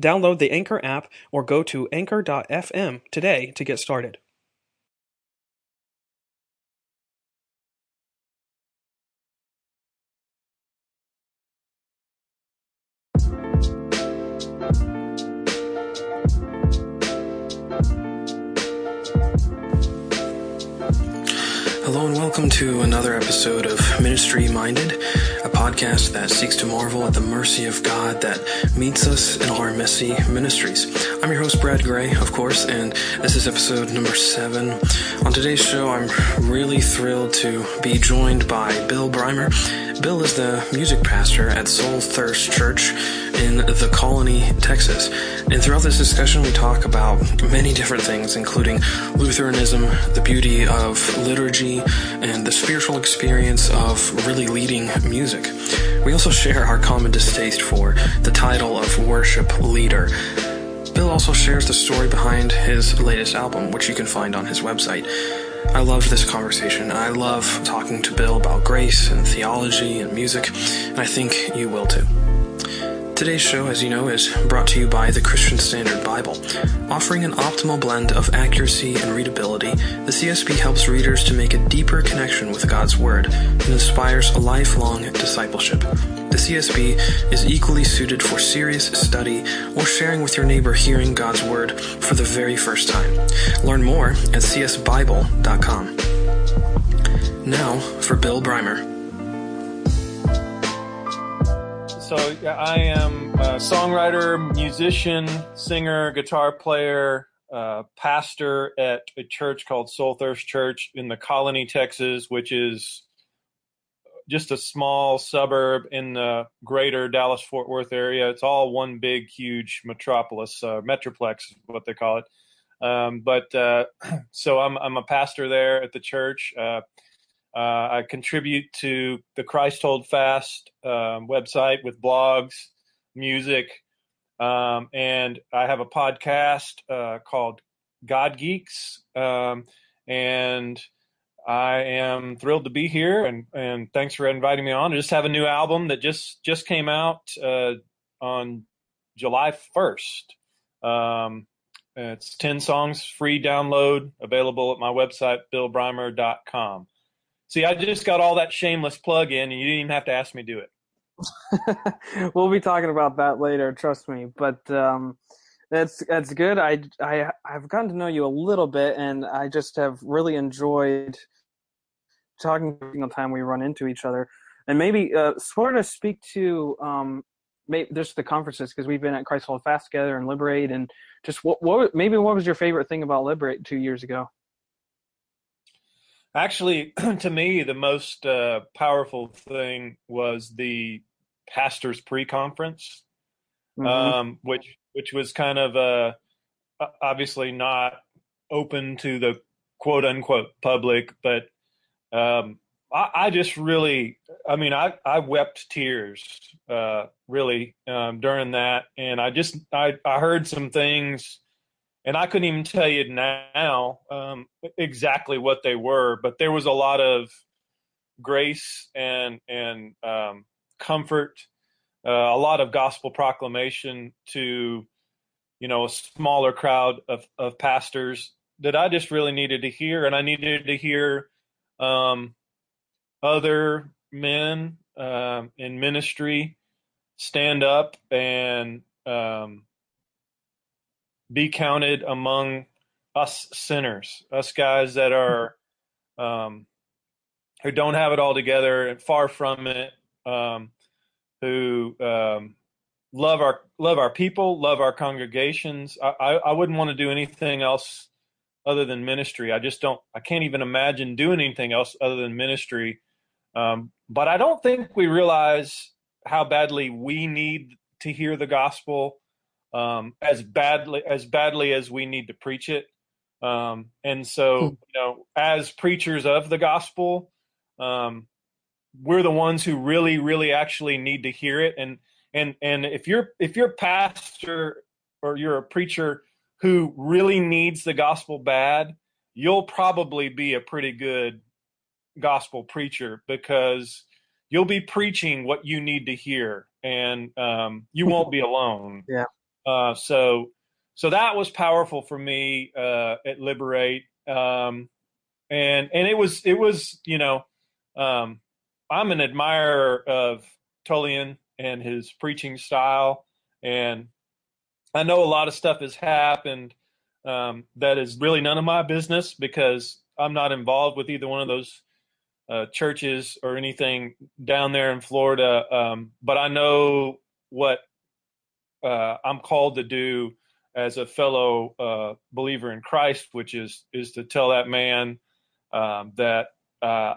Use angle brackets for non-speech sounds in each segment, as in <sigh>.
Download the Anchor app or go to anchor.fm today to get started. Hello and welcome to another episode of Ministry Minded, a podcast that seeks to marvel at the mercy of God that meets us in our messy ministries. I'm your host, Brad Gray, of course, and this is episode number seven. On today's show, I'm really thrilled to be joined by Bill Brimer. Bill is the music pastor at Soul Thirst Church in the Colony, Texas. And throughout this discussion, we talk about many different things, including Lutheranism, the beauty of liturgy, and the spiritual experience of really leading music. We also share our common distaste for the title of worship leader. Bill also shares the story behind his latest album, which you can find on his website. I loved this conversation. I love talking to Bill about grace and theology and music, and I think you will too. Today's show, as you know, is brought to you by the Christian Standard Bible. Offering an optimal blend of accuracy and readability, the CSB helps readers to make a deeper connection with God's Word and inspires a lifelong discipleship. The CSB is equally suited for serious study or sharing with your neighbor hearing God's Word for the very first time. Learn more at csbible.com. Now for Bill Brimer. So I am a songwriter, musician, singer, guitar player, uh, pastor at a church called Soul Thirst Church in the Colony, Texas, which is just a small suburb in the greater Dallas Fort Worth area. It's all one big, huge metropolis, uh, metroplex, is what they call it. Um, but uh, <clears throat> so I'm I'm a pastor there at the church. Uh, I contribute to the Christ Hold Fast um, website with blogs, music, um, and I have a podcast uh, called God Geeks. Um, and I am thrilled to be here, and, and thanks for inviting me on. I just have a new album that just just came out uh, on July first. Um, it's ten songs, free download, available at my website, billbrimer.com. See, I just got all that shameless plug in, and you didn't even have to ask me to do it. <laughs> we'll be talking about that later, trust me. But um, that's that's good. I I I've gotten to know you a little bit, and I just have really enjoyed talking every time we run into each other. And maybe uh, sort of speak to um, maybe just the conferences because we've been at Christ Hold Fast together and Liberate, and just what what maybe what was your favorite thing about Liberate two years ago? Actually, <clears throat> to me, the most uh, powerful thing was the pastors pre-conference, mm-hmm. um, which which was kind of uh, obviously not open to the quote unquote public, but um, I, I, just really, I mean, I, I wept tears uh, really um, during that, and I just I, I heard some things and I couldn't even tell you now um, exactly what they were, but there was a lot of grace and and um, comfort, uh, a lot of gospel proclamation to you know a smaller crowd of of pastors that I just really needed to hear, and I needed to hear um, other men um, in ministry stand up and um, be counted among us sinners, us guys that are um, who don't have it all together and far from it, um, who um, love our love our people, love our congregations. I, I, I wouldn't want to do anything else other than ministry. I just don't. I can't even imagine doing anything else other than ministry. Um, but I don't think we realize how badly we need to hear the gospel um, as badly as badly as we need to preach it. Um, and so, hmm. you know, as preachers of the gospel, um, we're the ones who really, really actually need to hear it. And and and if you're if you're a pastor or you're a preacher who really needs the gospel bad, you'll probably be a pretty good gospel preacher because you'll be preaching what you need to hear, and um, you won't be alone. Yeah. Uh, so so that was powerful for me uh, at Liberate, um, and and it was it was you know um, I'm an admirer of Tullian and his preaching style, and I know a lot of stuff has happened um, that is really none of my business because I'm not involved with either one of those uh, churches or anything down there in Florida. Um, but I know what uh, I'm called to do as a fellow uh, believer in Christ, which is is to tell that man um, that uh,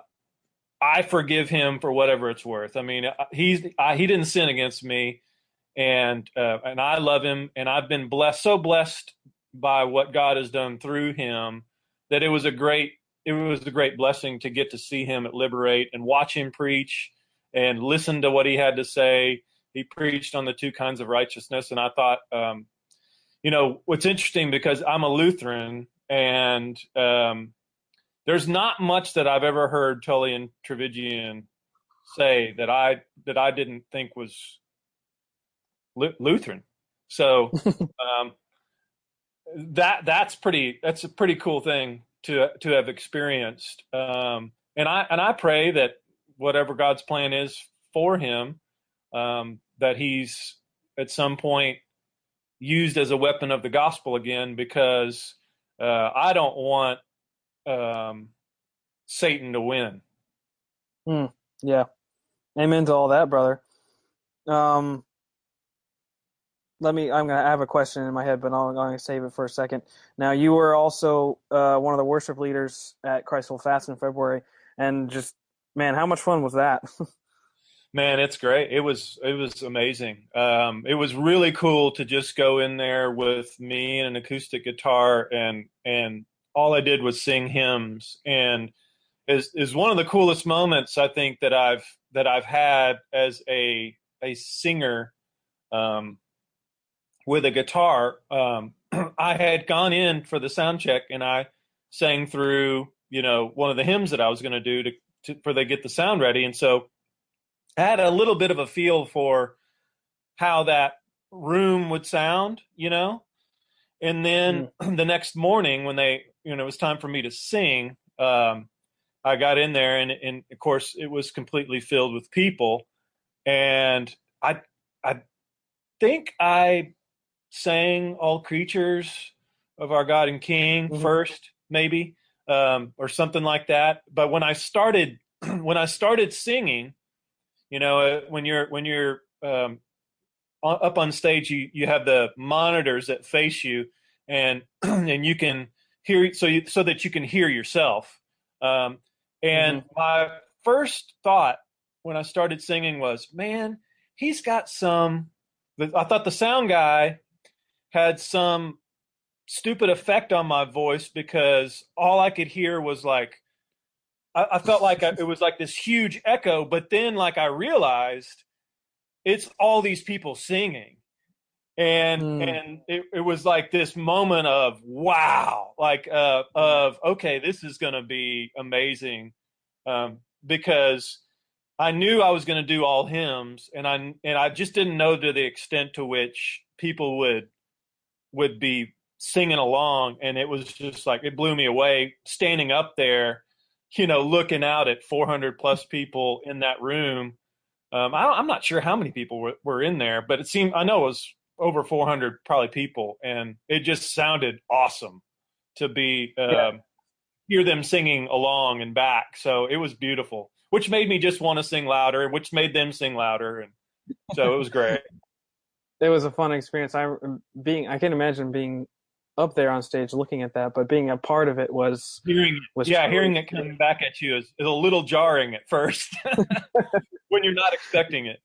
I forgive him for whatever it's worth. I mean, uh, he's I, he didn't sin against me, and uh, and I love him, and I've been blessed, so blessed by what God has done through him that it was a great it was a great blessing to get to see him at Liberate and watch him preach and listen to what he had to say. He preached on the two kinds of righteousness, and I thought um, you know, what's interesting because I'm a Lutheran and um, there's not much that I've ever heard Tullian Tchividjian say that I that I didn't think was Lutheran. So <laughs> um, that that's pretty that's a pretty cool thing to to have experienced. Um, and I and I pray that whatever God's plan is for him, um, that he's at some point used as a weapon of the gospel again because uh, I don't want um, Satan to win. Hmm. yeah. Amen to all that, brother. Um, let me. I'm gonna have a question in my head, but I'm going to save it for a second. Now, you were also uh, one of the worship leaders at Christ Hold Fast in February, and just man, how much fun was that? <laughs> Man, it's great. It was it was amazing. Um, it was really cool to just go in there with me and an acoustic guitar, and and all I did was sing hymns, and is is one of the coolest moments I think that I've that I've had as a a singer um, with a guitar. Um, <clears throat> I had gone in for the sound check, and I sang through you know one of the hymns that I was going to do to for they get the sound ready, and so had a little bit of a feel for how that room would sound, you know. And then mm. <clears throat> the next morning, when they, you know, it was time for me to sing, um, I got in there, and, and of course, it was completely filled with people. And I, I think I sang "All Creatures of Our God and King" mm-hmm. first, maybe, um, or something like that. But when I started, <clears throat> when I started singing, you know, uh, when you're when you're um, up on stage, you you have the monitors that face you, and <clears throat> and you can hear so you, so that you can hear yourself. Um, and mm-hmm. my first thought when I started singing was, man, he's got some. I thought the sound guy had some stupid effect on my voice because all I could hear was like I, I felt like I, it was like this huge echo, but then like I realized it's all these people singing and mm. and it, it was like this moment of wow like uh of okay this is gonna be amazing um because i knew i was gonna do all hymns and i and i just didn't know to the extent to which people would would be singing along and it was just like it blew me away standing up there you know, looking out at 400 plus people in that room. Um, I am not sure how many people were, were, in there, but it seemed I know it was over 400 probably people, and it just sounded awesome to be um, yeah. hear them singing along and back. So it was beautiful. which made me just want to sing louder, which made them sing louder, and so it was great. <laughs> it was a fun experience. I being I can't imagine being up there on stage looking at that, but being a part of it was hearing was yeah, hearing it coming back at you is, is a little jarring at first <laughs> <laughs> when you're not expecting it.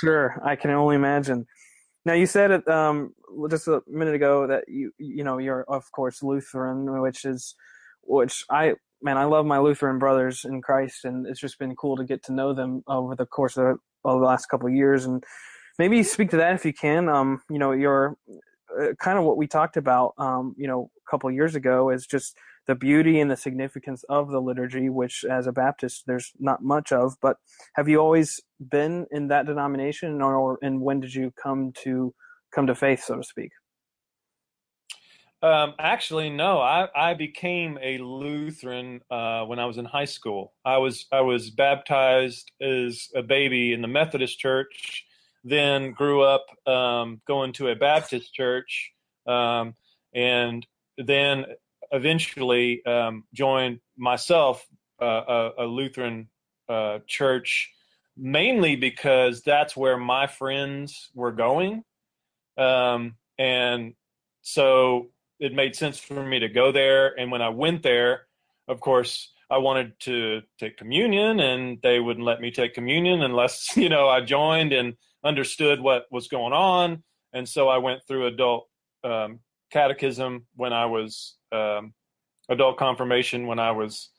Sure, I can only imagine. Now you said it um, just a minute ago that you you know you're of course Lutheran, which is which I man I love my Lutheran brothers in Christ, and it's just been cool to get to know them over the course of the, of the last couple of years, and maybe speak to that if you can. Um, you know, your uh, kind of what we talked about, um, you know, a couple years ago is just the beauty and the significance of the liturgy, which as a Baptist there's not much of. But have you always been in that denomination, or and when did you come to come to faith, so to speak? Um, actually, no. I, I became a Lutheran uh, when I was in high school. I was I was baptized as a baby in the Methodist Church, then grew up um, going to a Baptist church, um, and then eventually um, joined myself uh, a, a, Lutheran uh, church, mainly because that's where my friends were going, um, and so it made sense for me to go there. And when I went there, of course, I wanted to take communion, and they wouldn't let me take communion unless <laughs> you know I joined and understood what was going on. And so I went through adult um, catechism when I was um, adult confirmation when I was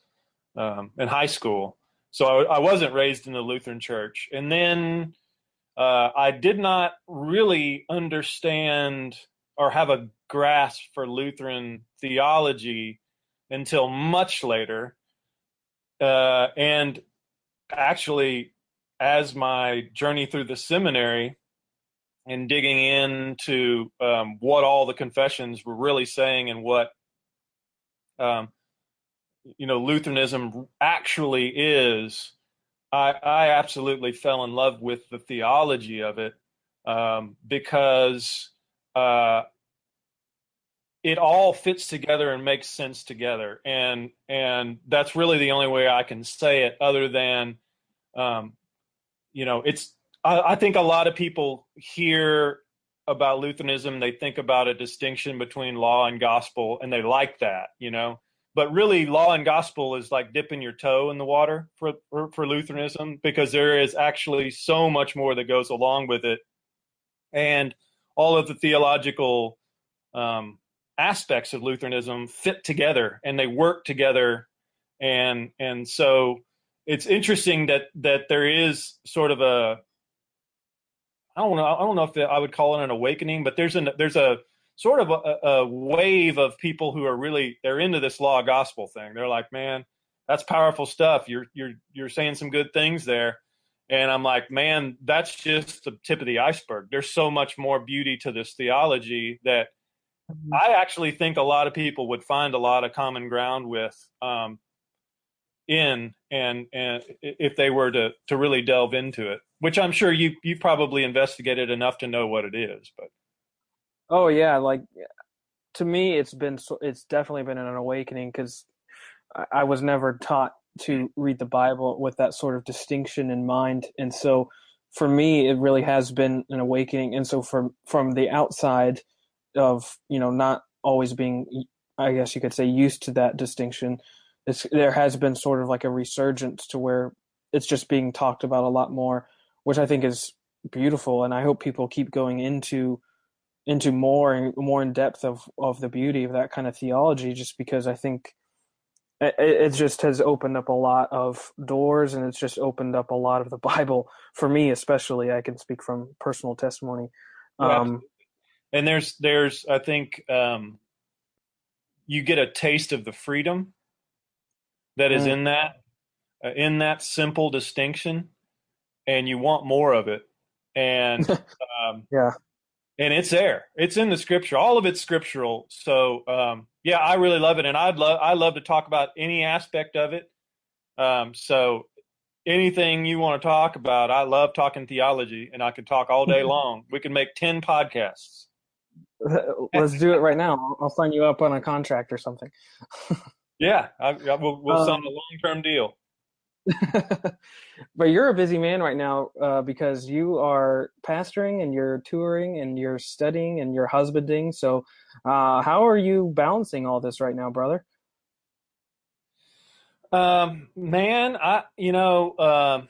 um, in high school. So I, I, wasn't raised in the Lutheran church. And then uh, I did not really understand or have a grasp for Lutheran theology until much later. Uh, and actually, as my journey through the seminary and digging into um, what all the confessions were really saying and what um, you know Lutheranism actually is, I, I, absolutely fell in love with the theology of it um, because uh, it all fits together and makes sense together, and and that's really the only way I can say it, other than um, you know it's. I, I think a lot of people hear about Lutheranism, they think about a distinction between law and gospel, and they like that, you know. But really, law and gospel is like dipping your toe in the water for, for, for Lutheranism because there is actually so much more that goes along with it, and all of the theological um, aspects of Lutheranism fit together and they work together, and and so it's interesting that that there is sort of a I don't know. I don't know if I would call it an awakening, but there's a there's a sort of a, a, wave of people who are really they're into this law gospel thing. They're like, man, that's powerful stuff. You're you're you're saying some good things there, and I'm like, man, that's just the tip of the iceberg. There's so much more beauty to this theology that mm-hmm. I actually think a lot of people would find a lot of common ground with. Um, in and and if they were to to really delve into it which i'm sure you you probably investigated enough to know what it is but. Oh yeah like to me it's been it's definitely been an awakening because i was never taught to read the bible with that sort of distinction in mind. And so for me it really has been an awakening. And so from from the outside of you know not always being i guess you could say used to that distinction it's, there has been sort of like a resurgence to where it's just being talked about a lot more, which I think is beautiful. And I hope people keep going into into more and more in depth of of the beauty of that kind of theology, just because I think it, it just has opened up a lot of doors, and it's just opened up a lot of the Bible for me, especially. I can speak from personal testimony. Um, and there's there's I think um, you get a taste of the freedom that is in that uh, in that simple distinction and you want more of it. And <laughs> um, yeah. and it's there. It's in the scripture. All of it's scriptural. So um, yeah i really love it. And i'd love i love to talk about any aspect of it. Um, so anything you want to talk about i love talking theology and i can talk all day <laughs> long. We can make 10 podcasts. <laughs> Let's do it right now. I'll sign you up on a contract or something Yeah, I, I, we'll, we'll um, sign a long term deal. <laughs> but you're a busy man right now uh, because you are pastoring and you're touring and you're studying and you're husbanding. So, uh, how are you balancing all this right now, brother? Um, man, I you know, uh,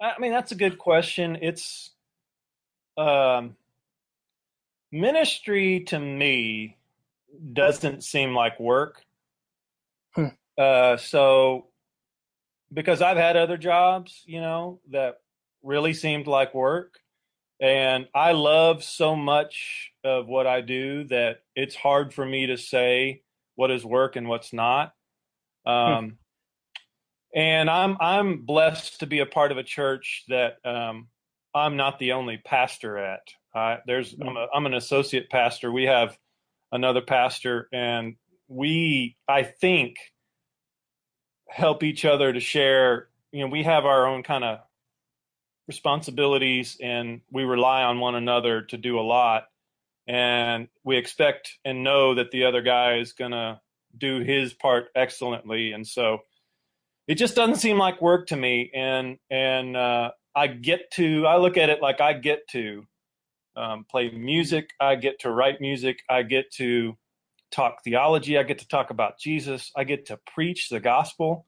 I mean that's a good question. It's um, ministry to me doesn't seem like work. Hmm. Uh, so because I've had other jobs, you know, that really seemed like work. And I love so much of what I do that it's hard for me to say what is work and what's not. Hmm. Um, hmm. And I'm I'm blessed to be a part of a church that um, I'm not the only pastor at. Uh, there's I'm, a, I'm an associate pastor. We have another pastor, and we I think help each other to share. You know, we have our own kind of responsibilities, and we rely on one another to do a lot. And we expect and know that the other guy is going to do his part excellently. And so it just doesn't seem like work to me. And and uh, I get to I look at it like I get to um, play music. I get to write music. I get to talk theology. I get to talk about Jesus. I get to preach the gospel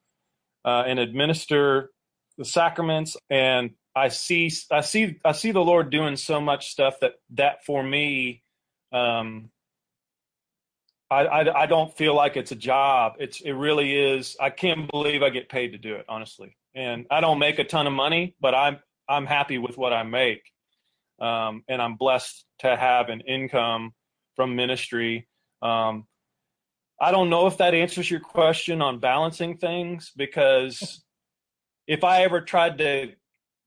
uh, and administer the sacraments. And I see, I see, I see the Lord doing so much stuff that that for me, um, I, I, I don't feel like it's a job. It's it really is. I can't believe I get paid to do it, honestly. And I don't make a ton of money, but I'm I'm happy with what I make, um, and I'm blessed to have an income from ministry. Um, I don't know if that answers your question on balancing things because if I ever tried to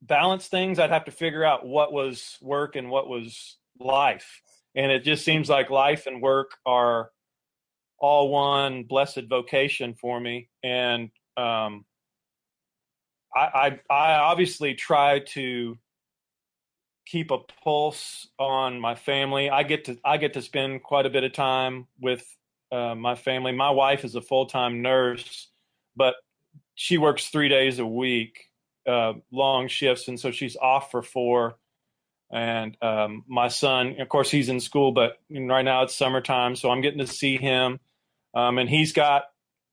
balance things, I'd have to figure out what was work and what was life. And it just seems like life and work are all one blessed vocation for me. And um, I, I, I obviously try to keep a pulse on my family. I get to I get to spend quite a bit of time with uh, my family. My wife is a full time nurse, but she works three days a week, uh, long shifts, and so she's off for four. And um, my son, of course, he's in school, but right now it's summertime, so I'm getting to see him. Um, and he's got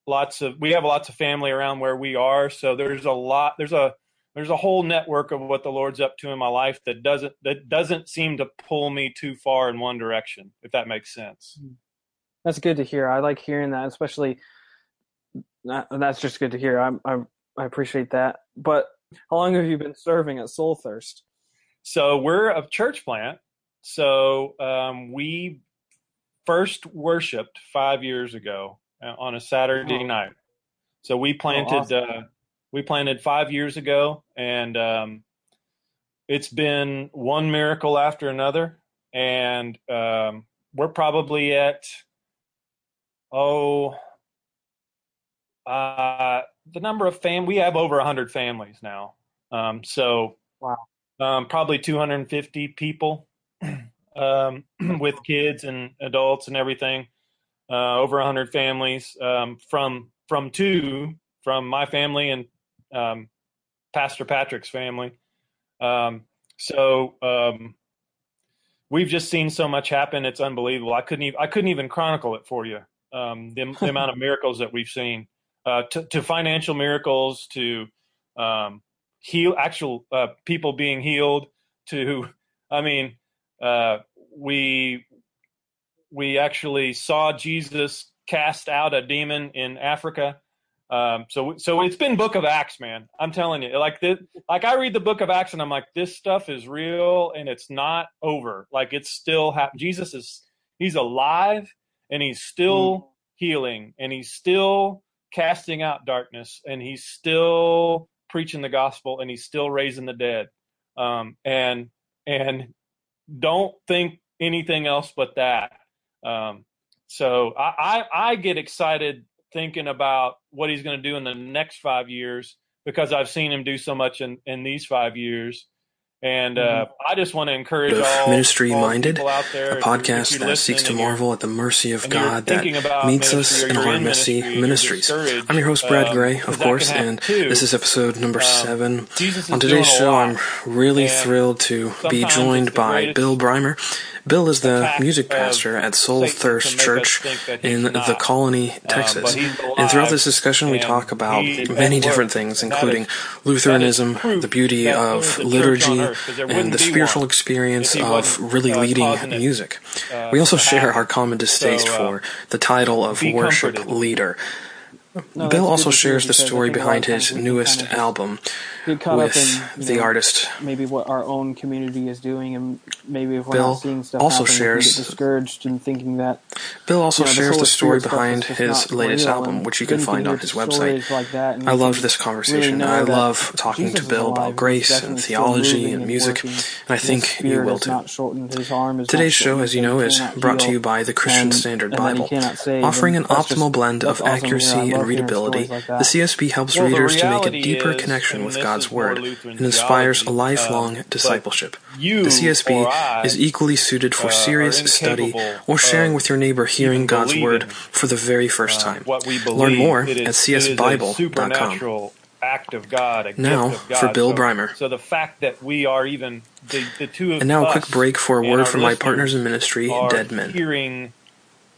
lots of we have lots of family around where we are, so there's a lot. There's a there's a whole network of what the Lord's up to in my life that doesn't that doesn't seem to pull me too far in one direction, if that makes sense. Mm-hmm. That's good to hear. I like hearing that, especially. That's just good to hear. I'm, I'm I appreciate that. But how long have you been serving at Soul Thirst? So we're a church plant. So um, we first worshipped five years ago uh, on a Saturday oh. night. So we planted oh, awesome. uh, we planted five years ago, and um, it's been one miracle after another, and um, we're probably at oh, uh, the number of fam we have over 100 families now. Um, so wow. Um, probably 250 people um, <clears throat> with kids and adults and everything. Uh, over 100 families um, from from two from my family and um, Pastor Patrick's family. Um, so um, we've just seen so much happen; it's unbelievable. I couldn't even I couldn't even chronicle it for you um, the, the amount of miracles that we've seen, uh, to, to, financial miracles, to um, heal actual uh, people being healed, to I mean, uh, we we actually saw Jesus cast out a demon in Africa. Um, so so it's been Book of Acts, man. I'm telling you, like this, like I read the Book of Acts and I'm like, this stuff is real and it's not over. Like it's still happening. Jesus is he's alive and he's still mm. healing and he's still casting out darkness and he's still preaching the gospel and he's still raising the dead um, and and don't think anything else but that um, so I, I, I get excited thinking about what he's going to do in the next five years because I've seen him do so much in, in these five years. And uh, I just want to encourage all Ministry all Minded, people out there, a if you're- if podcast that seeks to listening and you're- marvel at the mercy of God that meets us in our messy ministry ministries. I'm your host, Brad Gray, of course, and too. this is episode number Um, seven. Jesus On today's show. I'm really And thrilled to be joined by Bill Brimer. Bill is the music pastor at Soul Thirst Church in the. Colony, Um, Texas. and throughout this discussion, we talk about many different things, including is- Lutheranism, that is proof the beauty of there is a church on liturgy, earth, 'cause there and the spiritual experience of really uh, leading music. uh, we also share our common distaste uh, for the title of worship leader. No, Bill also good to hear shares the story think a lot behind his newest kind of album with up in the know, artist maybe what our own community is doing, and maybe if we're Bill not seeing stuff also happen, shares- discouraged and thinking that Bill also you know, shares the story behind his latest album, which you can find on his website. Like that, I you love this conversation. know I love talking Jesus to Bill alive, about grace and theology and and music, working. and I think you will too. Not shortened, his arm is not Today's show, as you know, is brought to you by the Christian Standard and Bible. Offering an optimal blend of that's awesome to hear. accuracy I and readability, like the CSB helps Well, readers to make a deeper is, connection with God's Word and inspires a lifelong but discipleship. The CSB is equally suited for uh, serious study or sharing with your neighbor hearing God's Word for the very first uh, time. what we believe. Learn more is- at csbible.com. act of God, a Now, gift of God. for Bill so, Brimer. So the fact that we are even the, the two of And now a quick break for a word from my partners in ministry, Dead Men. hearing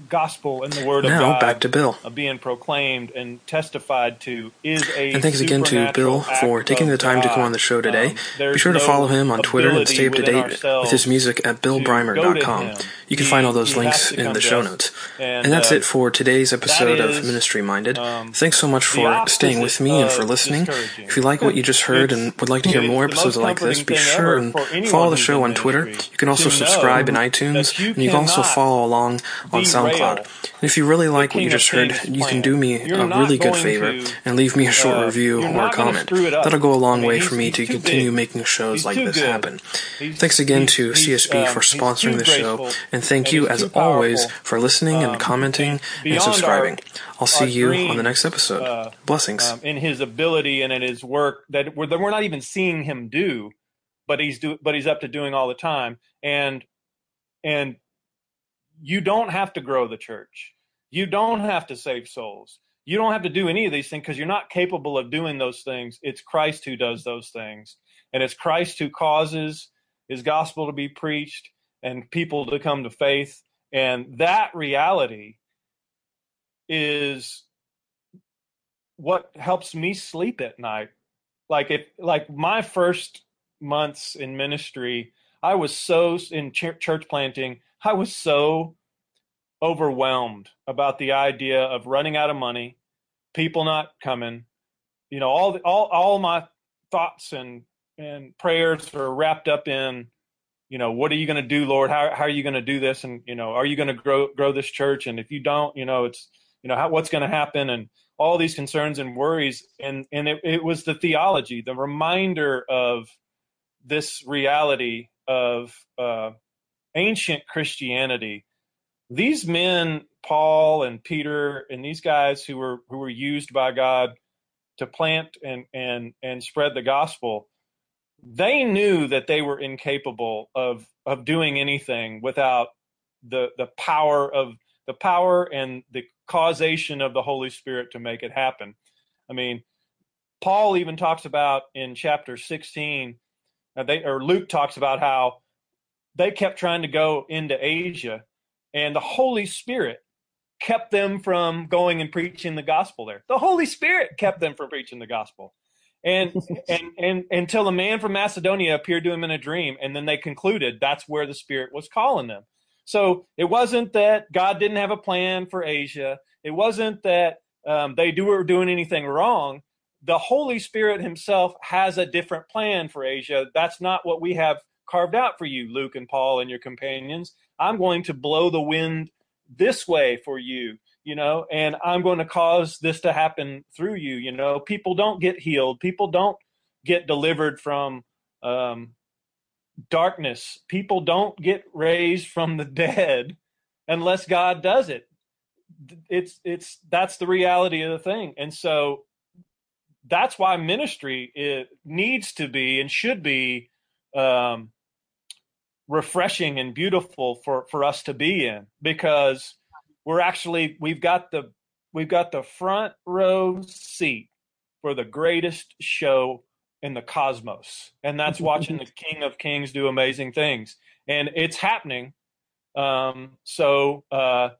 gospel and the word of Now God back to Bill. uh, being proclaimed and testified to is a And thanks again to Bill for taking the time to come on the show today. Um, Be sure to no follow him on Twitter and stay up to date with his music at to to him. You can He- find all those links in the show notes. And, And that's uh, it for today's episode of Ministry Minded. um, Thanks so much for staying with me and for listening. If you like what you just heard and would like to hear more episodes like this, be sure and follow the show on Twitter. You can also subscribe in iTunes, and you can also follow along on derail SoundCloud. If you really like what you just heard, you can do me a really good favor and leave me a short uh, review or gonna comment. screw it up. That'll go a long way for me to continue making shows like this happen. Thanks again to CSB um, for sponsoring the show, and thank you, as always, for listening and Um, commenting and and subscribing. I'll see you on the next episode. uh, Blessings. um, in his ability and in his work that we're, that we're not even seeing him do, but he's do but he's up to doing all the time. And and you don't have to grow the church. You don't have to save souls. You don't have to do any of these things because you're not capable of doing those things. It's Christ who does those things, and it's Christ who causes His gospel to be preached and people to come to faith. And that reality is what helps me sleep at night like if like my first months in ministry i was so in ch- church planting i was so overwhelmed about the idea of running out of money people not coming you know all the, all all my thoughts and and prayers are wrapped up in you know what are you going to do lord? How, how are you going to do this? And you know are you going to grow grow this church? And if you don't you know it's you know how, what's going to happen? And all these concerns and worries. And and it, it was the theology the reminder of this reality of uh, ancient christianity these men paul and peter and these guys who were who were used by god to plant and and and spread the gospel they knew that they were incapable of of doing anything without the the power of the power and the causation of the Holy Spirit to make it happen. I mean, Paul even talks about in chapter 16, uh, they or Luke talks about how they kept trying to go into Asia, and the Holy Spirit kept them from going and preaching the gospel there. The Holy Spirit kept them from preaching the gospel. And <laughs> and and until a man from Macedonia appeared to him in a dream, and then they concluded that's where the Spirit was calling them. So it wasn't that God didn't have a plan for Asia. It wasn't that um, they do, were doing anything wrong. The Holy Spirit Himself has a different plan for Asia. That's not what we have carved out for you, Luke and Paul and your companions. I'm going to blow the wind this way for you, you know, and I'm going to cause this to happen through you. You know, people don't get healed, people don't get delivered from um, darkness. People don't get raised from the dead unless God does it. It's it's that's the reality of the thing. And so that's why ministry it needs to be and should be um, refreshing and beautiful for for us to be in because we're actually we've got the we've got the front row seat for the greatest show in the cosmos. And that's <laughs> watching the king of kings do amazing things. And it's happening. Um, so uh,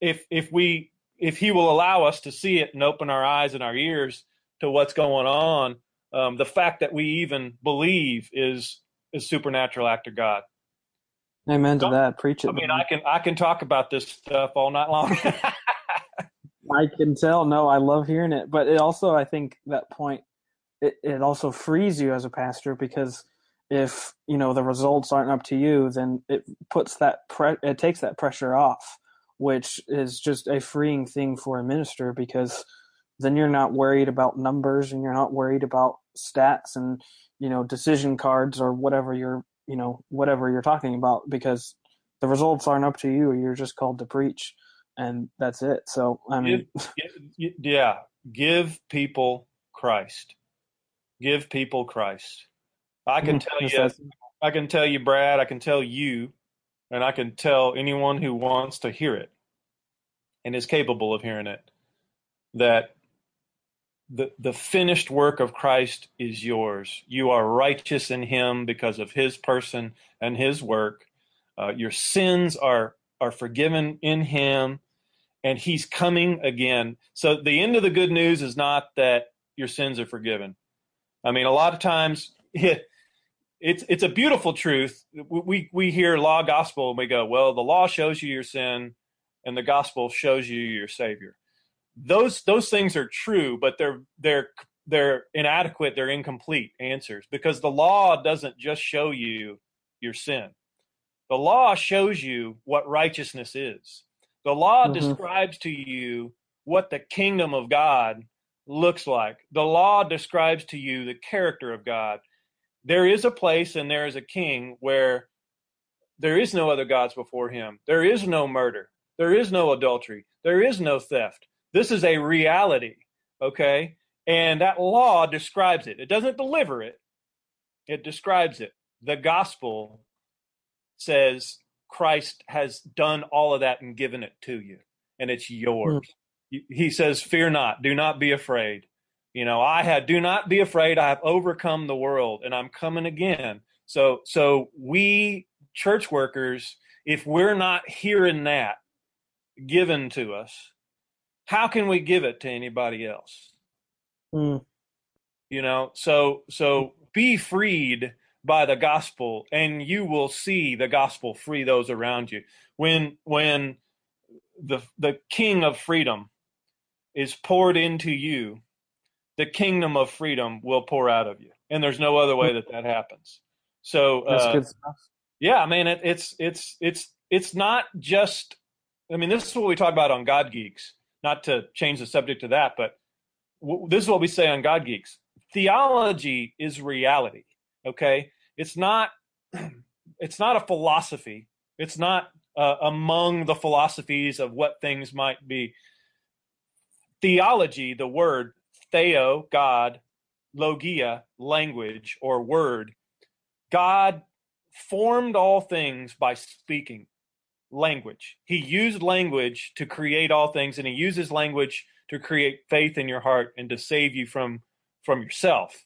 if if we if he will allow us to see it and open our eyes and our ears to what's going on um, the fact that we even believe is is supernatural act of God. Amen to that. Preach it. I mean, I can I can talk about this stuff all night long. <laughs> I can tell. No, I love hearing it, but it also, I think that point, it, it also frees you as a pastor because if you know the results aren't up to you, then it puts that pre- it takes that pressure off, which is just a freeing thing for a minister because then you're not worried about numbers and you're not worried about stats and you know decision cards or whatever you're you know whatever you're talking about because the results aren't up to you. You're just called to preach and that's it. So i mean <laughs> give, yeah give people christ. Give people christ. I can mm-hmm. tell you i can tell you brad i can tell you and i can tell anyone who wants to hear it and is capable of hearing it that the, the finished work of Christ is yours. You are righteous in him because of his person and his work. Uh, your sins are, are forgiven in him, and he's coming again. So the end of the good news is not that your sins are forgiven. I mean, a lot of times it, <laughs> it's it's a beautiful truth. We we hear law gospel and we go, well, the law shows you your sin, and the gospel shows you your Savior those those things are true, but they're they're they're inadequate, they're incomplete answers because the law doesn't just show you your sin. The law shows you what righteousness is. The law mm-hmm. describes to you what the kingdom of God looks like. The law describes to you the character of God. There is a place and there is a king where there is no other gods before him. There is no murder. There is no adultery. There is no theft. This is a reality, okay? And that law describes it. It doesn't deliver it, it describes it. The gospel says Christ has done all of that and given it to you, and it's yours. Mm. He says, Fear not, do not be afraid. You know, I had do not be afraid, I have overcome the world, and I'm coming again. So so we church workers, if we're not hearing that given to us, how can we give it to anybody else? Mm. You know, so so be freed by the gospel and you will see the gospel free those around you. When when the the king of freedom is poured into you, the kingdom of freedom will pour out of you. And there's no other way that that happens. So uh, Yeah, I mean it, it's it's it's it's not just I mean this is what we talk about on God Geeks not to change the subject to that, but w- this is what we say on God Geeks. Theology is reality. Okay, it's not. <clears throat> It's not a philosophy. It's not uh, among the philosophies of what things might be. Theology, the word theo, God, logia, language or word. God formed all things by speaking language. He used language to create all things, and he uses language to create faith in your heart and to save you from from yourself.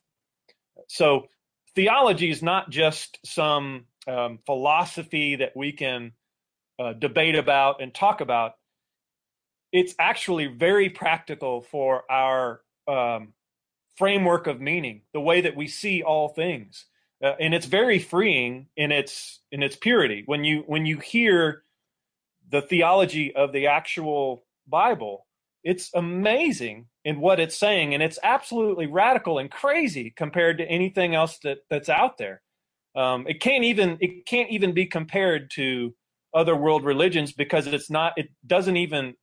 So theology is not just some um, philosophy that we can uh, debate about and talk about. It's actually very practical for our um, framework of meaning, the way that we see all things. Uh, and it's very freeing in its in its purity when you when you hear the theology of the actual Bible, it's amazing in what it's saying, and it's absolutely radical and crazy compared to anything else that that's out there. Um, it can't even it can't even be compared to other world religions because it's not it doesn't even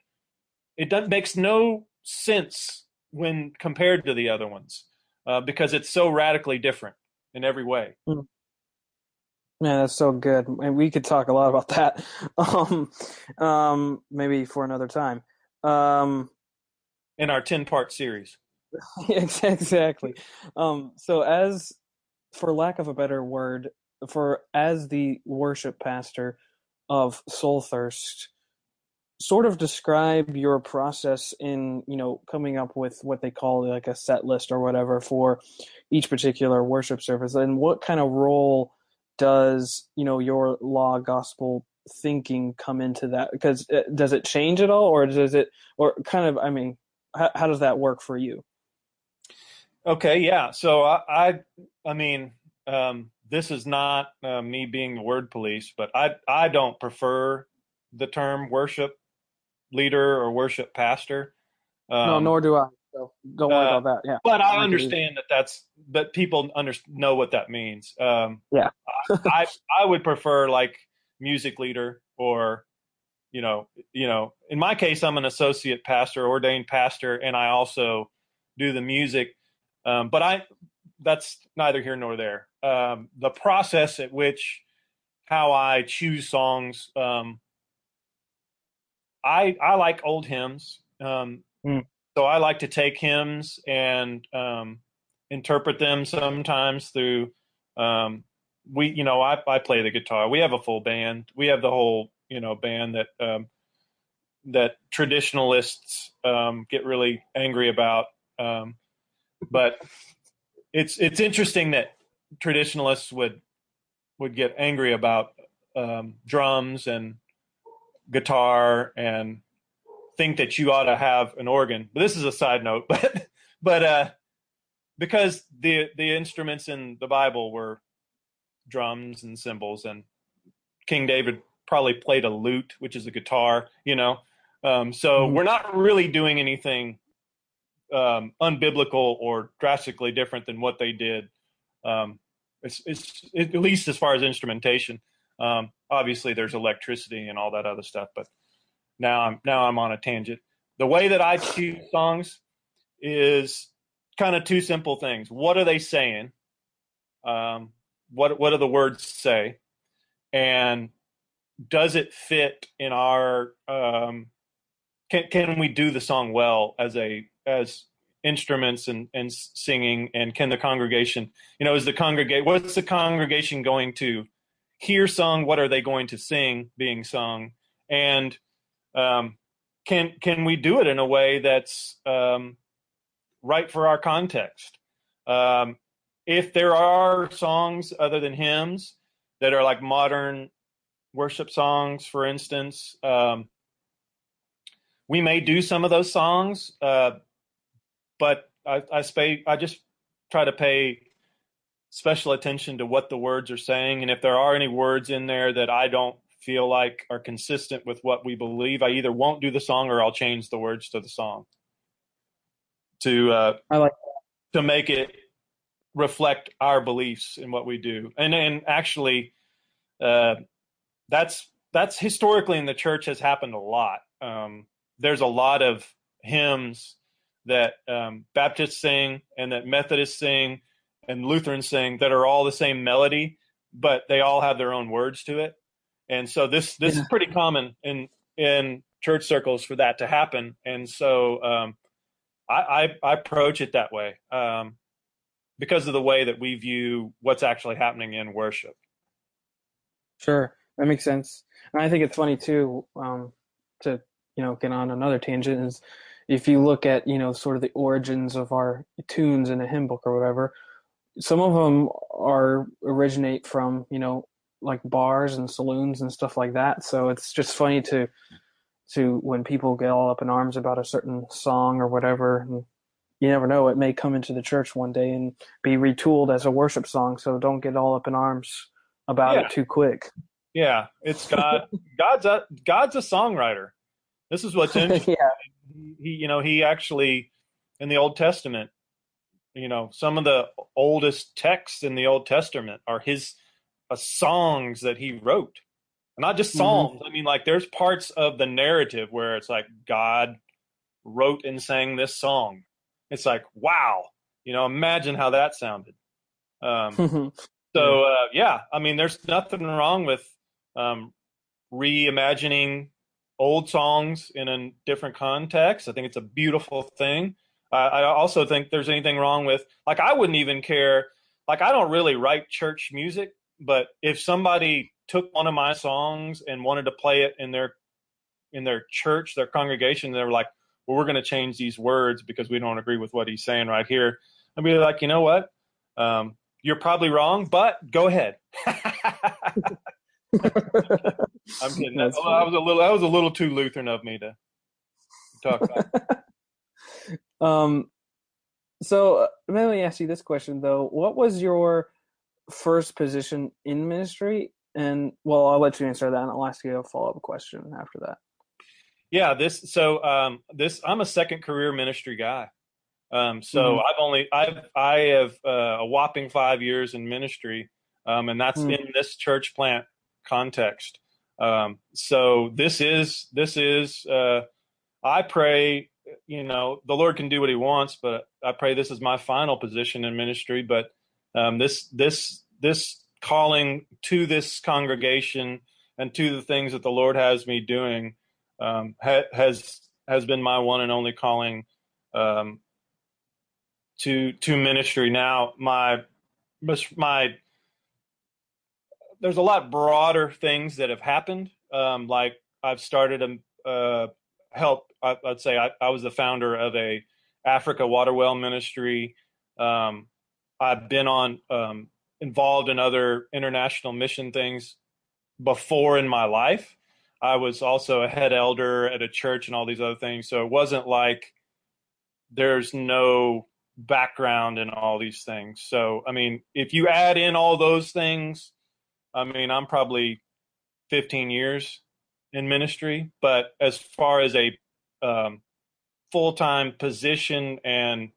it does makes no sense when compared to the other ones uh, because it's so radically different in every way. Mm. Yeah, that's so good, and we could talk a lot about that. <laughs> Um, um, maybe for another time. Um, in our ten-part series. <laughs> exactly. Um, so as for lack of a better word, for as the worship pastor of Soul Thirst, sort of describe your process in you know coming up with what they call like a set list or whatever for each particular worship service and what kind of role does you know your law gospel thinking come into that because it, uh, does it change at all or does it or kind of i mean how, how does that work for you okay yeah so i i, I mean um, this is not uh, me being the word police but i i don't prefer the term worship leader or worship pastor. Um, no, nor do I. So don't worry uh, about that. Yeah, but I understand that that's but people under, know what that means. Um, yeah, I <laughs> I would prefer like music leader or you know you know in my case I'm an associate pastor, ordained pastor, and I also do the music. Um, but I that's neither here nor there. Um, the process at which how I choose songs um, I I like old hymns. Um, mm. So I like to take hymns and um, interpret them sometimes through. Um, we, you know, I, I play the guitar. We have a full band. We have the whole, you know, band that um, that traditionalists um, get really angry about. Um, but it's it's interesting that traditionalists would would get angry about um, drums and guitar and think that you ought to have an organ. But this is a side note, <laughs> but but uh, because the the instruments in the Bible were drums and cymbals, and King David probably played a lute, which is a guitar, you know. Um, so mm-hmm. we're not really doing anything um, unbiblical or drastically different than what they did. Um, it's, it's, at least as far as instrumentation. Um, obviously, there's electricity and all that other stuff, but now I'm now I'm on a tangent. The way that I choose songs is kind of two simple things. What are they saying? Um, what what do the words say? And does it fit in our? Um, can can we do the song well as a as instruments and and singing? And can the congregation, you know, is the congregate what's the congregation going to hear sung, what are they going to sing being sung, and um, can can we do it in a way that's um, right for our context? Um, if there are songs other than hymns that are like modern worship songs, for instance, um, we may do some of those songs, uh, but I, I, spay, I just try to pay special attention to what the words are saying. And if there are any words in there that I don't feel like are consistent with what we believe, I either won't do the song or I'll change the words to the song to uh, I like to make it reflect our beliefs in what we do. And and actually, uh, that's that's historically in the church has happened a lot. Um, there's a lot of hymns that um, Baptists sing and that Methodists sing and Lutherans sing that are all the same melody, but they all have their own words to it. And so this this yeah. is pretty common in in church circles for that to happen. And so um, I, I, I approach it that way um, because of the way that we view what's actually happening in worship. Sure, that makes sense. And I think it's funny too um, to you know get on another tangent is if you look at you know sort of the origins of our tunes in a hymn book or whatever some of them are originate from you know like bars and saloons and stuff like that. So it's just funny to to when people get all up in arms about a certain song or whatever. And you never know; it may come into the church one day and be retooled as a worship song. So don't get all up in arms about yeah. it too quick. Yeah, it's God. <laughs> God's a God's a songwriter. This is what's <laughs> interesting. yeah. He, you know, he actually in the Old Testament you know, some of the oldest texts in the Old Testament are his songs that he wrote. Not just psalms. Mm-hmm. I mean, like there's parts of the narrative where it's like God wrote and sang this song. It's like, wow, you know, imagine how that sounded. Um, <laughs> so uh, yeah, I mean, there's nothing wrong with um, reimagining old songs in a different context. I think it's a beautiful thing. Uh, I also think there's anything wrong with like I wouldn't even care. like I don't really write church music, but if somebody took one of my songs and wanted to play it in their in their church, their congregation, they were like, "Well, we're going to change these words because we don't agree with what he's saying right here." I'd be like, "You know what? Um, you're probably wrong, but go ahead." <laughs> I'm kidding. That, I was a little. That was a little too Lutheran of me to talk about. <laughs> um. So uh, let me ask you this question though: What was your first position in ministry? And well, I'll let you answer that, and I'll ask you a follow up question after that. Yeah, this. So um, this. I'm a second career ministry guy. Um, so mm-hmm. I've only I've I have uh, a whopping five years in ministry, um, and that's mm-hmm. in this church plant context. Um, so this is this is uh, I pray you know the Lord can do what He wants, but I pray this is my final position in ministry. But um, this this this calling to this congregation and to the things that the Lord has me doing um, ha- has has been my one and only calling um, to to ministry. Now my my there's a lot broader things that have happened. Um, like I've started a uh, help. I, would say I, I, was the founder of a Africa water well ministry. Um, I've been on um, involved in other international mission things before in my life. I was also a head elder at a church and all these other things. So it wasn't like there's no background in all these things. So I mean, if you add in all those things, I mean, I'm probably 15 years in ministry, but as far as a um, full time position and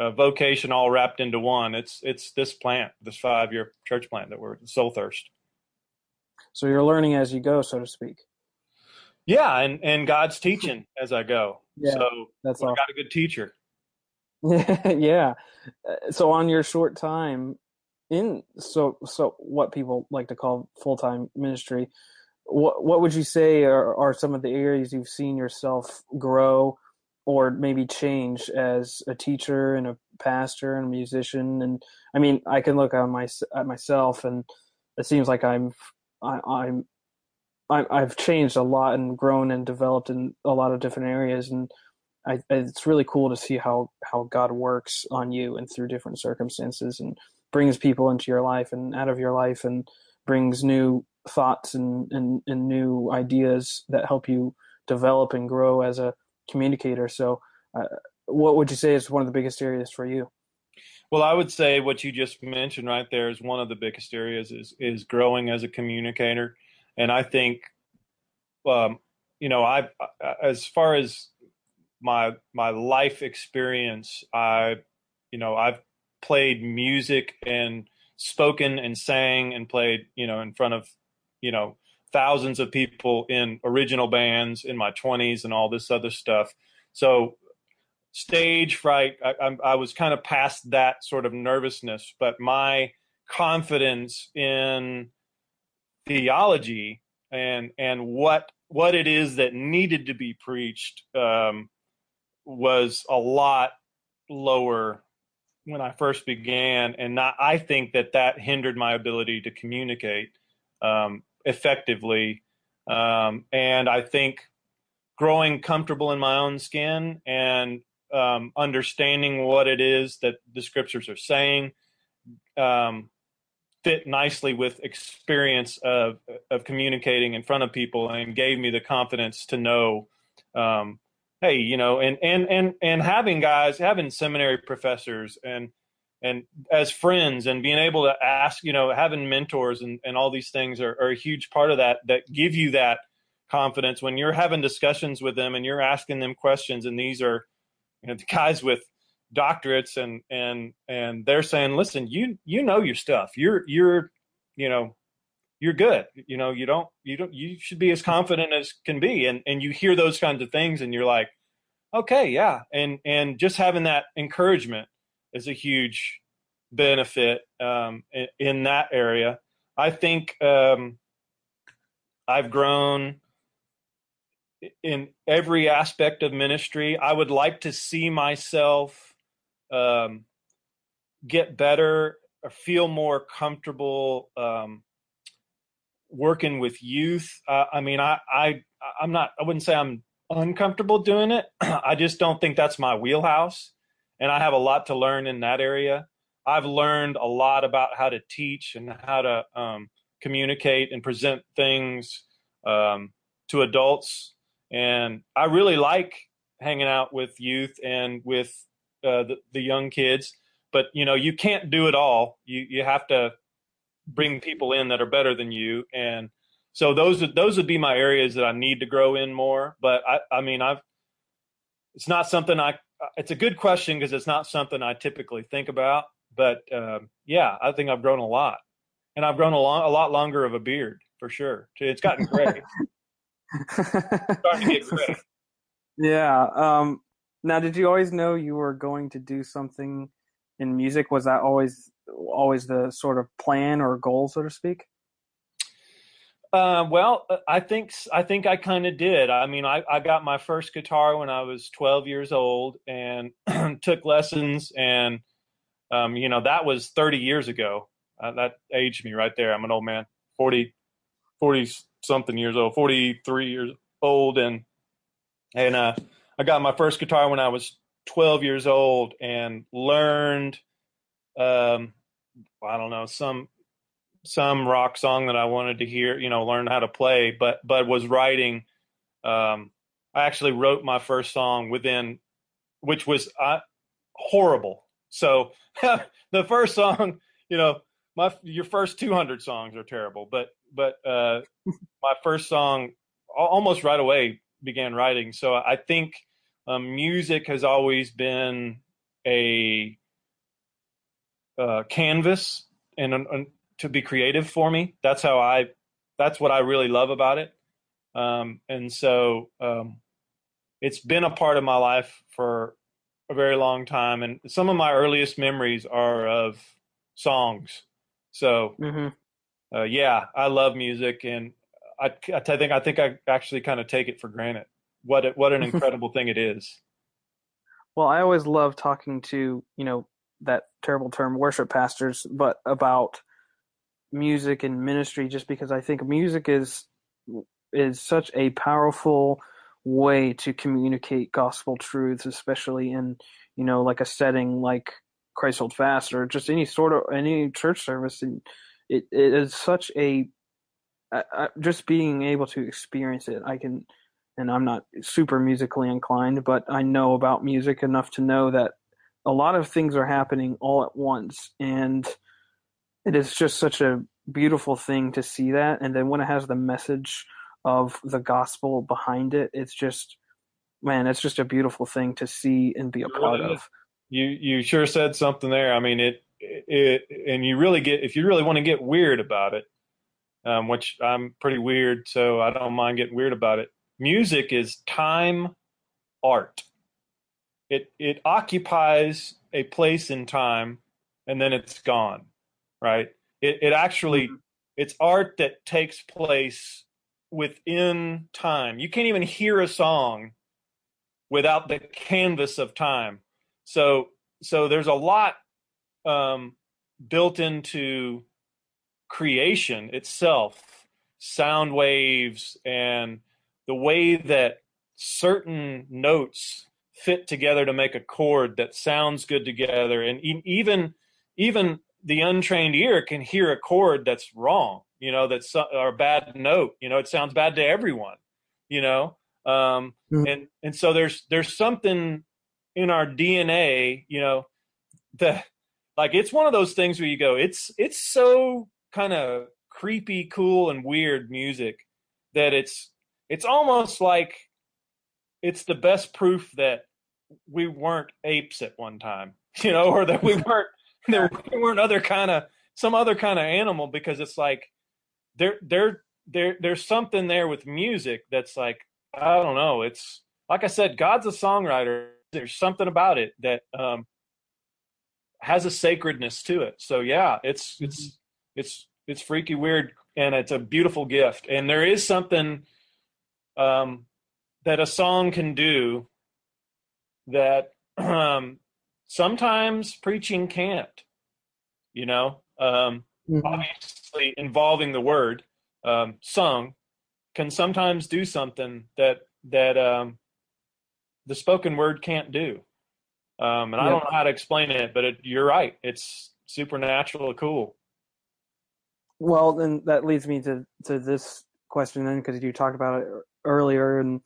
a vocation all wrapped into one, it's it's this plant, this five year church plant that we're Soul Thirst. So you're learning as you go, so to speak. Yeah, and and God's teaching <laughs> as I go. Yeah, so that's all. got a good teacher. <laughs> yeah. Uh, so on your short time in so so what people like to call full time ministry. What what would you say are, are some of the areas you've seen yourself grow or maybe change as a teacher and a pastor and a musician? And I mean, I can look at my at myself, and it seems like I'm I, I'm I've changed a lot and grown and developed in a lot of different areas, and I, it's really cool to see how how God works on you and through different circumstances and brings people into your life and out of your life and brings new thoughts and, and, and new ideas that help you develop and grow as a communicator. So, uh, what would you say is one of the biggest areas for you? Well, I would say what you just mentioned right there is one of the biggest areas is is growing as a communicator, and I think, um, you know, I as far as my my life experience, I, you know, I've played music and spoken and sang and played, you know, in front of, you know, thousands of people in original bands in my 20s and all this other stuff. So stage fright, I, I, I was kind of past that sort of nervousness, but my confidence in theology and and what what it is that needed to be preached um, was a lot lower when I first began, and not, I think that that hindered my ability to communicate um, effectively. Um, and I think growing comfortable in my own skin and um, understanding what it is that the scriptures are saying um, fit nicely with experience of of communicating in front of people, and gave me the confidence to know um, hey, you know, and and and and having guys, having seminary professors and and as friends and being able to ask, you know, having mentors and, and all these things are, are a huge part of that that give you that confidence when you're having discussions with them and you're asking them questions and these are you know the guys with doctorates and and and they're saying listen you you know your stuff you're you're you know you're good. You know, you don't, you don't, you should be as confident as can be. And, and you hear those kinds of things and you're like, okay, yeah. And, and just having that encouragement is a huge benefit, um, in, in, that area. I think, um, I've grown in every aspect of ministry. I would like to see myself, um, get better or feel more comfortable um, working with youth. Uh, I mean, I, I, I'm not, I wouldn't say I'm uncomfortable doing it. <clears throat> I just don't think that's my wheelhouse. And I have a lot to learn in that area. I've learned a lot about how to teach and how to um, communicate and present things um, to adults. And I really like hanging out with youth and with uh, the, the young kids. But you know, you can't do it all. You you have to bring people in that are better than you, and so those those would be my areas that I need to grow in more. But I I mean I've it's not something I it's a good question because it's not something I typically think about. But uh, yeah, I think I've grown a lot, and I've grown a lot a lot longer of a beard for sure. It's gotten gray. starting to get gray. <laughs> Yeah. Um, now, did you always know you were going to do something in music? Was that always always the sort of plan or goal, so to speak? Uh, well, uh, I think I think I kind of did. I mean, I, I got my first guitar when I was 12 years old and <clears throat> took lessons, and um, you know that was 30 years ago. Uh, that aged me right there. I'm an old man, 40, 40 something years old, 43 years old, and and uh, I got my first guitar when I was 12 years old and learned, um, I don't know, some some rock song that I wanted to hear, you know, learn how to play, but but was writing. Um, I actually wrote my first song within, which was uh, horrible. So <laughs> the first song, you know, my your first 200 songs are terrible, but but uh, my first song almost right away began writing. So I think um, music has always been a uh, canvas and, and, to be creative for me. That's how I. That's what I really love about it. Um, and so um, it's been a part of my life for a very long time. And some of my earliest memories are of songs. So mm-hmm. uh, yeah, I love music, and I, I think I think I actually kind of take it for granted. What it, what an <laughs> incredible thing it is. Well, I always love talking to you know that terrible term worship pastors, but about music and ministry, just because I think music is is such a powerful way to communicate gospel truths, especially in you know like a setting like Christ Hold Fast or just any sort of any church service. And it, it is such a just being able to experience it. I can, and I'm not super musically inclined, but I know about music enough to know that a lot of things are happening all at once, and it is just such a beautiful thing to see that. And then when it has the message of the gospel behind it, it's just man, it's just a beautiful thing to see and be a part of. You you sure said something there. I mean it it and you really get if you really want to get weird about it um, which I'm pretty weird, so I don't mind getting weird about it. Music is time art. It it occupies a place in time, and then it's gone, right? It it actually mm-hmm. it's art that takes place within time. You can't even hear a song without the canvas of time. So so there's a lot um, built into creation itself, sound waves, and the way that certain notes fit together to make a chord that sounds good together, and even even the untrained ear can hear a chord that's wrong, you know, that's or a bad note, you know, it sounds bad to everyone, you know, um, mm. and and so there's there's something in our DNA, you know, that like it's one of those things where you go, it's it's so kind of creepy, cool, and weird music that it's it's almost like it's the best proof that we weren't apes at one time, <laughs> you know, or that we <laughs> weren't there we weren't other kind of some other kind of animal because it's like there there there there's something there with music that's like I don't know, it's like I said, God's a songwriter. There's something about it that um, has a sacredness to it. So yeah, it's it's it's it's freaky weird and it's a beautiful gift and there is something um, that a song can do that <clears throat> um, sometimes preaching can't you know, um, mm-hmm. obviously involving the word um, sung can sometimes do something that that um, the spoken word can't do. Um, and I don't know how to explain it, but it, you're right. It's supernatural, cool. Well, then that leads me to to this question then, because you talked about it earlier, and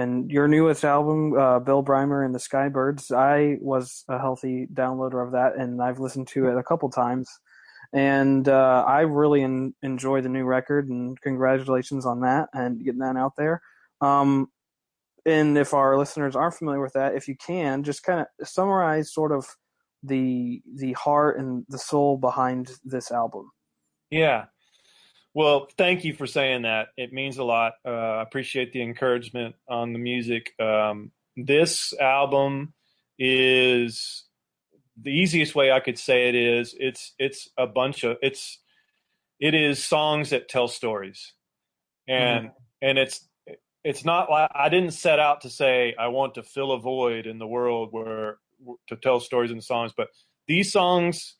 and your newest album, uh, Bill Brimer and the Skybirds. I was a healthy downloader of that, and I've listened to it a couple times, and uh, I really en- enjoy the new record. And congratulations on that and getting that out there. Um, and if our listeners aren't familiar with that, if you can, just kind of summarize sort of the the heart and the soul behind this album. Yeah. Well, thank you for saying that. It means a lot. Uh, I appreciate the encouragement on the music. Um, this album is the easiest way I could say it is it's it's a bunch of it's it is songs that tell stories, and mm-hmm. and it's it's not like I didn't set out to say I want to fill a void in the world where to tell stories in songs, but these songs,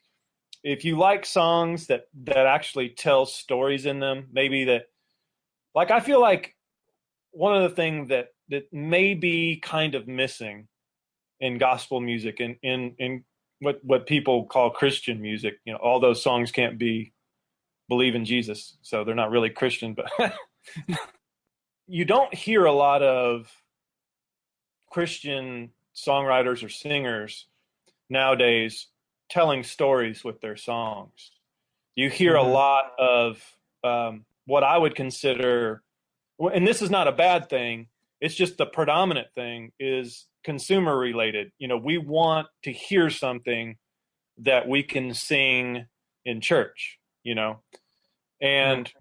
if you like songs that that actually tell stories in them, maybe that, like I feel like one of the things that that may be kind of missing in gospel music and in, in in what what people call Christian music, you know, all those songs can't be believe in Jesus, so they're not really Christian, but <laughs> you don't hear a lot of Christian songwriters or singers nowadays telling stories with their songs. You hear mm-hmm. a lot of um, what I would consider, and this is not a bad thing. It's just the predominant thing is consumer related. You know, we want to hear something that we can sing in church. You know, and mm-hmm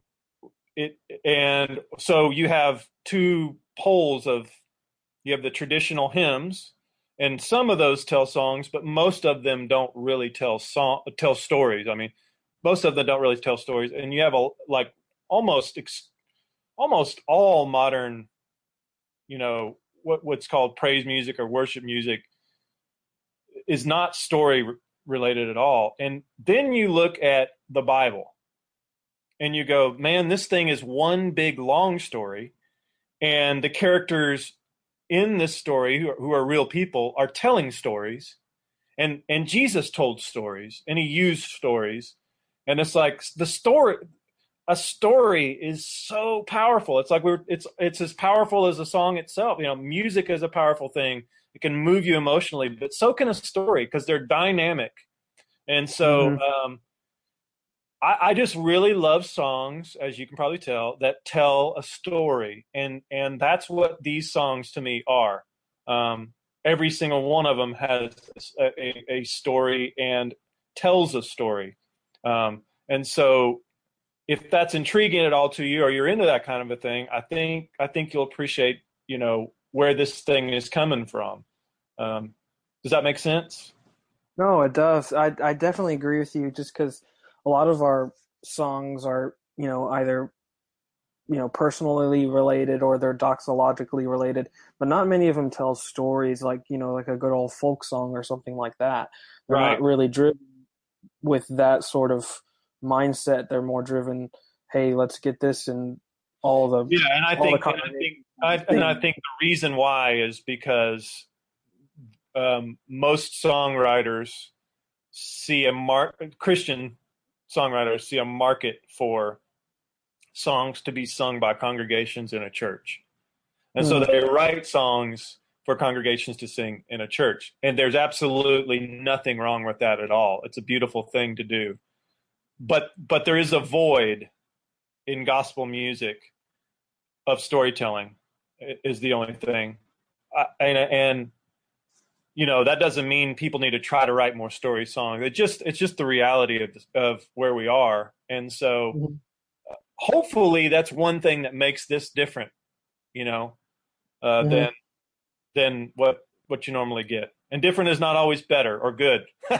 it and so you have two poles of you have the traditional hymns and some of those tell songs but most of them don't really tell song tell stories. I mean most of them don't really tell stories. And you have a like almost almost all modern you know what what's called praise music or worship music is not story related at all. And then you look at the bible and you go, man, this thing is one big long story, and the characters in this story who are, who are real people are telling stories, and and Jesus told stories, and he used stories, and it's like the story. A story is so powerful. It's like we're it's it's as powerful as a song itself. You know, music is a powerful thing. It can move you emotionally, but so can a story because they're dynamic. And so mm-hmm. um, I, I, just really love songs, as you can probably tell, that tell a story, and and that's what these songs to me are. Um, every single one of them has a, a, story and tells a story, um, and so if that's intriguing at all to you, or you're into that kind of a thing, I think I think you'll appreciate you know where this thing is coming from. Um, does that make sense? No, it does. I I definitely agree with you, just because a lot of our songs are you know either you know personally related or they're doxologically related but not many of them tell stories like you know like a good old folk song or something like that. They're right. not really driven with that sort of mindset. They're more driven hey let's get this and all the yeah and i think and i think I, and I think the reason why is because um, most songwriters see a mar- Christian songwriters see a market for songs to be sung by congregations in a church. And so hmm. they write songs for congregations to sing in a church. And there's absolutely nothing wrong with that at all. It's a beautiful thing to do. But but there is a void in gospel music of storytelling is the only thing. I, and, and you know that doesn't mean people need to try to write more story songs. It just it's just the reality of of where we are. And so mm-hmm. hopefully that's one thing that makes this different you know uh, mm-hmm. than than what what you normally get. And different is not always better or good. <laughs>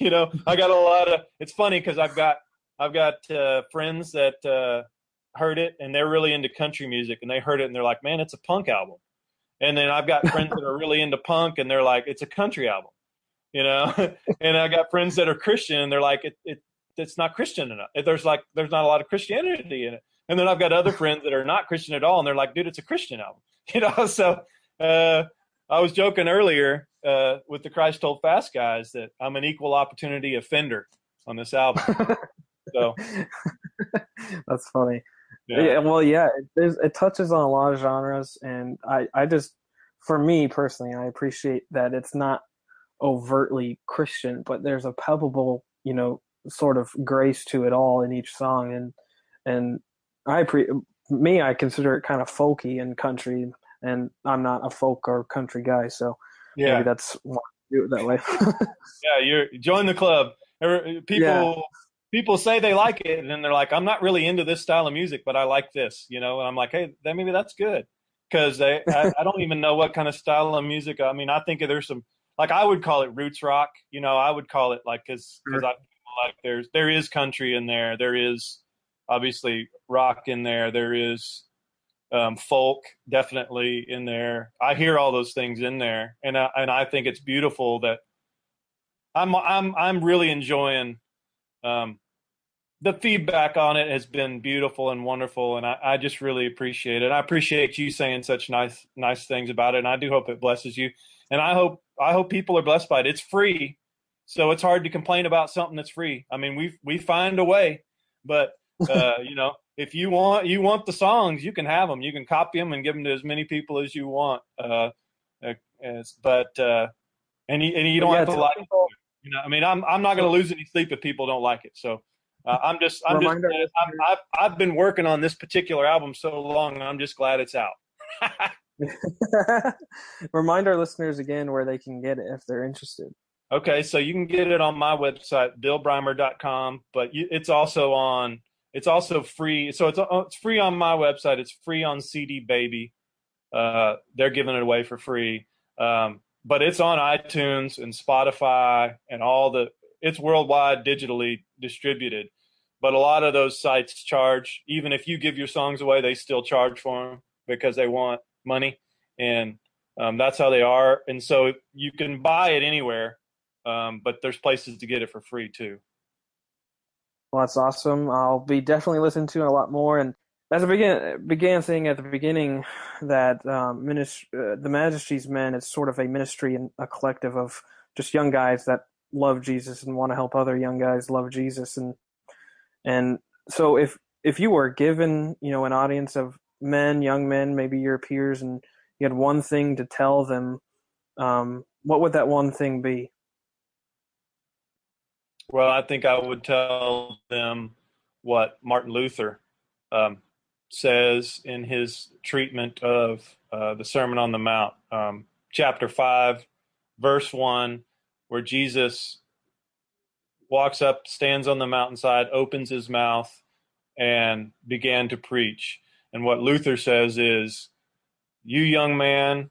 You know i got a lot of it's funny because i've got i've got uh, friends that uh, heard it and they're really into country music and they heard it and they're like man it's a punk album and then I've got friends that are really into punk and they're like, it's a country album. you know. <laughs> and I got friends that are Christian, and they're like, it, it it's not Christian enough. There's like there's not a lot of Christianity in it. And then I've got other friends that are not Christian at all, and they're like, dude, it's a Christian album, <laughs> you know. So uh, I was joking earlier uh, with the Christ Hold Fast guys that I'm an equal opportunity offender on this album. <laughs> so that's funny. Yeah. yeah well, yeah, it, it touches on a lot of genres, and I, I just, for me personally, I appreciate that it's not overtly Christian, but there's a palpable, you know, sort of grace to it all in each song, and and I pre me, I consider it kind of folky and country, and I'm not a folk or country guy, so yeah, maybe that's why I do it that way. <laughs> yeah, you're join the club. People yeah. People say they like it, and then they're like, I'm not really into this style of music, but I like this, you know. And I'm like, hey, then maybe that's good because they <laughs> I, I don't even know what kind of style of music. I mean, I think there's some like I would call it roots rock, you know. I would call it like because because sure. I like there's there is country in there, there is obviously rock in there. There is um, folk definitely in there. I hear all those things in there, and I, and I think it's beautiful that I'm I'm I'm really enjoying. Um, the feedback on it has been beautiful and wonderful, and I, I just really appreciate it. I appreciate you saying such nice nice things about it, and I do hope it blesses you. And I hope I hope people are blessed by it. It's free, so it's hard to complain about something that's free. I mean, we we find a way, but uh, <laughs> you know, if you want you want the songs, you can have them. You can copy them and give them to as many people as you want. Uh, uh as, but uh, and you, and you don't yeah, have to like. People, you know, I mean, I'm I'm not going to lose any sleep if people don't like it. So uh, I'm just I'm just I'm, I've I've been working on this particular album so long. I'm just glad it's out. <laughs> Remind our listeners again where they can get it if they're interested. Okay, so you can get it on my website, billbrimer.com, but you, it's also on it's also free. So it's uh, it's free on my website. It's free on CD Baby. Uh, they're giving it away for free. Um, but it's on iTunes and Spotify and all the. It's worldwide digitally distributed. But a lot of those sites charge. Even if you give your songs away, they still charge for them because they want money, and um, that's how they are. And so you can buy it anywhere, um, but there's places to get it for free too. Well, that's awesome. I'll be definitely listening to a lot more. And as I began began saying at the beginning that um, minist- uh, the Majesty's Men is sort of a ministry and a collective of just young guys that love Jesus and want to help other young guys love Jesus. And and so if if you were given you know an audience of men, young men, maybe your peers, and you had one thing to tell them, um, what would that one thing be? Well, I think I would tell them what Martin Luther um, says in his treatment of uh, the Sermon on the Mount, um, chapter 5, verse 1, where Jesus walks up, stands on the mountainside, opens his mouth, and began to preach. And what Luther says is, You young man,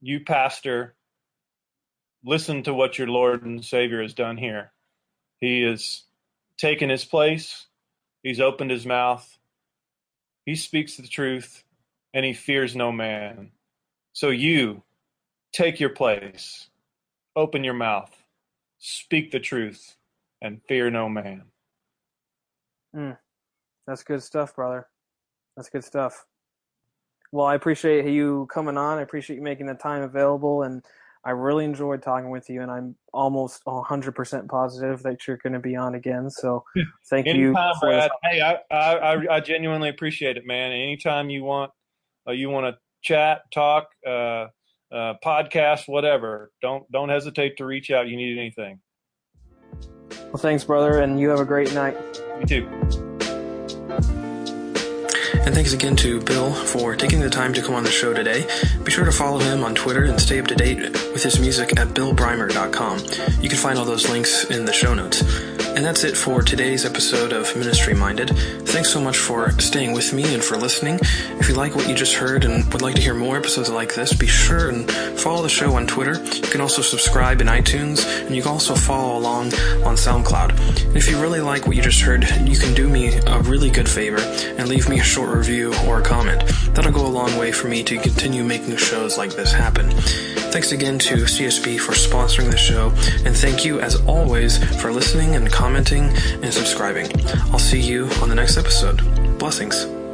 you pastor, listen to what your Lord and Savior has done here. He has taken his place. He's opened his mouth. He speaks the truth and he fears no man. So you take your place, open your mouth, speak the truth, and fear no man. Mm, that's good stuff, brother. That's good stuff. Well, I appreciate you coming on. I appreciate you making the time available and I really enjoyed talking with you, and I'm almost 100% positive that you're going to be on again. So thank Anytime, you. Brad. Hey, I, I, I genuinely appreciate it, man. Anytime you want, uh, you want to chat, talk, uh, uh, podcast, whatever, don't don't hesitate to reach out. You need anything. Well, thanks, brother, and you have a great night. You too. And thanks again to Bill for taking the time to come on the show today. Be sure to follow him on Twitter and stay up to date with his music at billbrimer.com. You can find all those links in the show notes. And that's it for today's episode of Ministry Minded. Thanks so much for staying with me and for listening. If you like what you just heard and would like to hear more episodes like this, be sure and follow the show on Twitter. You can also subscribe in iTunes, and you can also follow along on SoundCloud. And if you really like what you just heard, you can do me a really good favor and leave me a short review or a comment. That'll go a long way for me to continue making shows like this happen. Thanks again to CSB for sponsoring the show, and thank you as always for listening and commenting commenting, and subscribing. I'll see you on the next episode. Blessings.